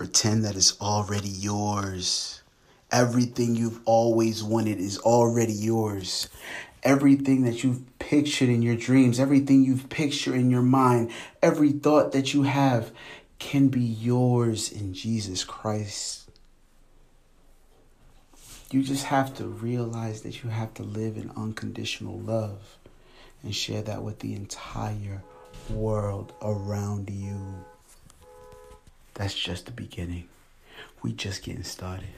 Pretend that it's already yours. Everything you've always wanted is already yours. Everything that you've pictured in your dreams, everything you've pictured in your mind, every thought that you have can be yours in Jesus Christ. You just have to realize that you have to live in unconditional love and share that with the entire world around you. That's just the beginning. We just getting started.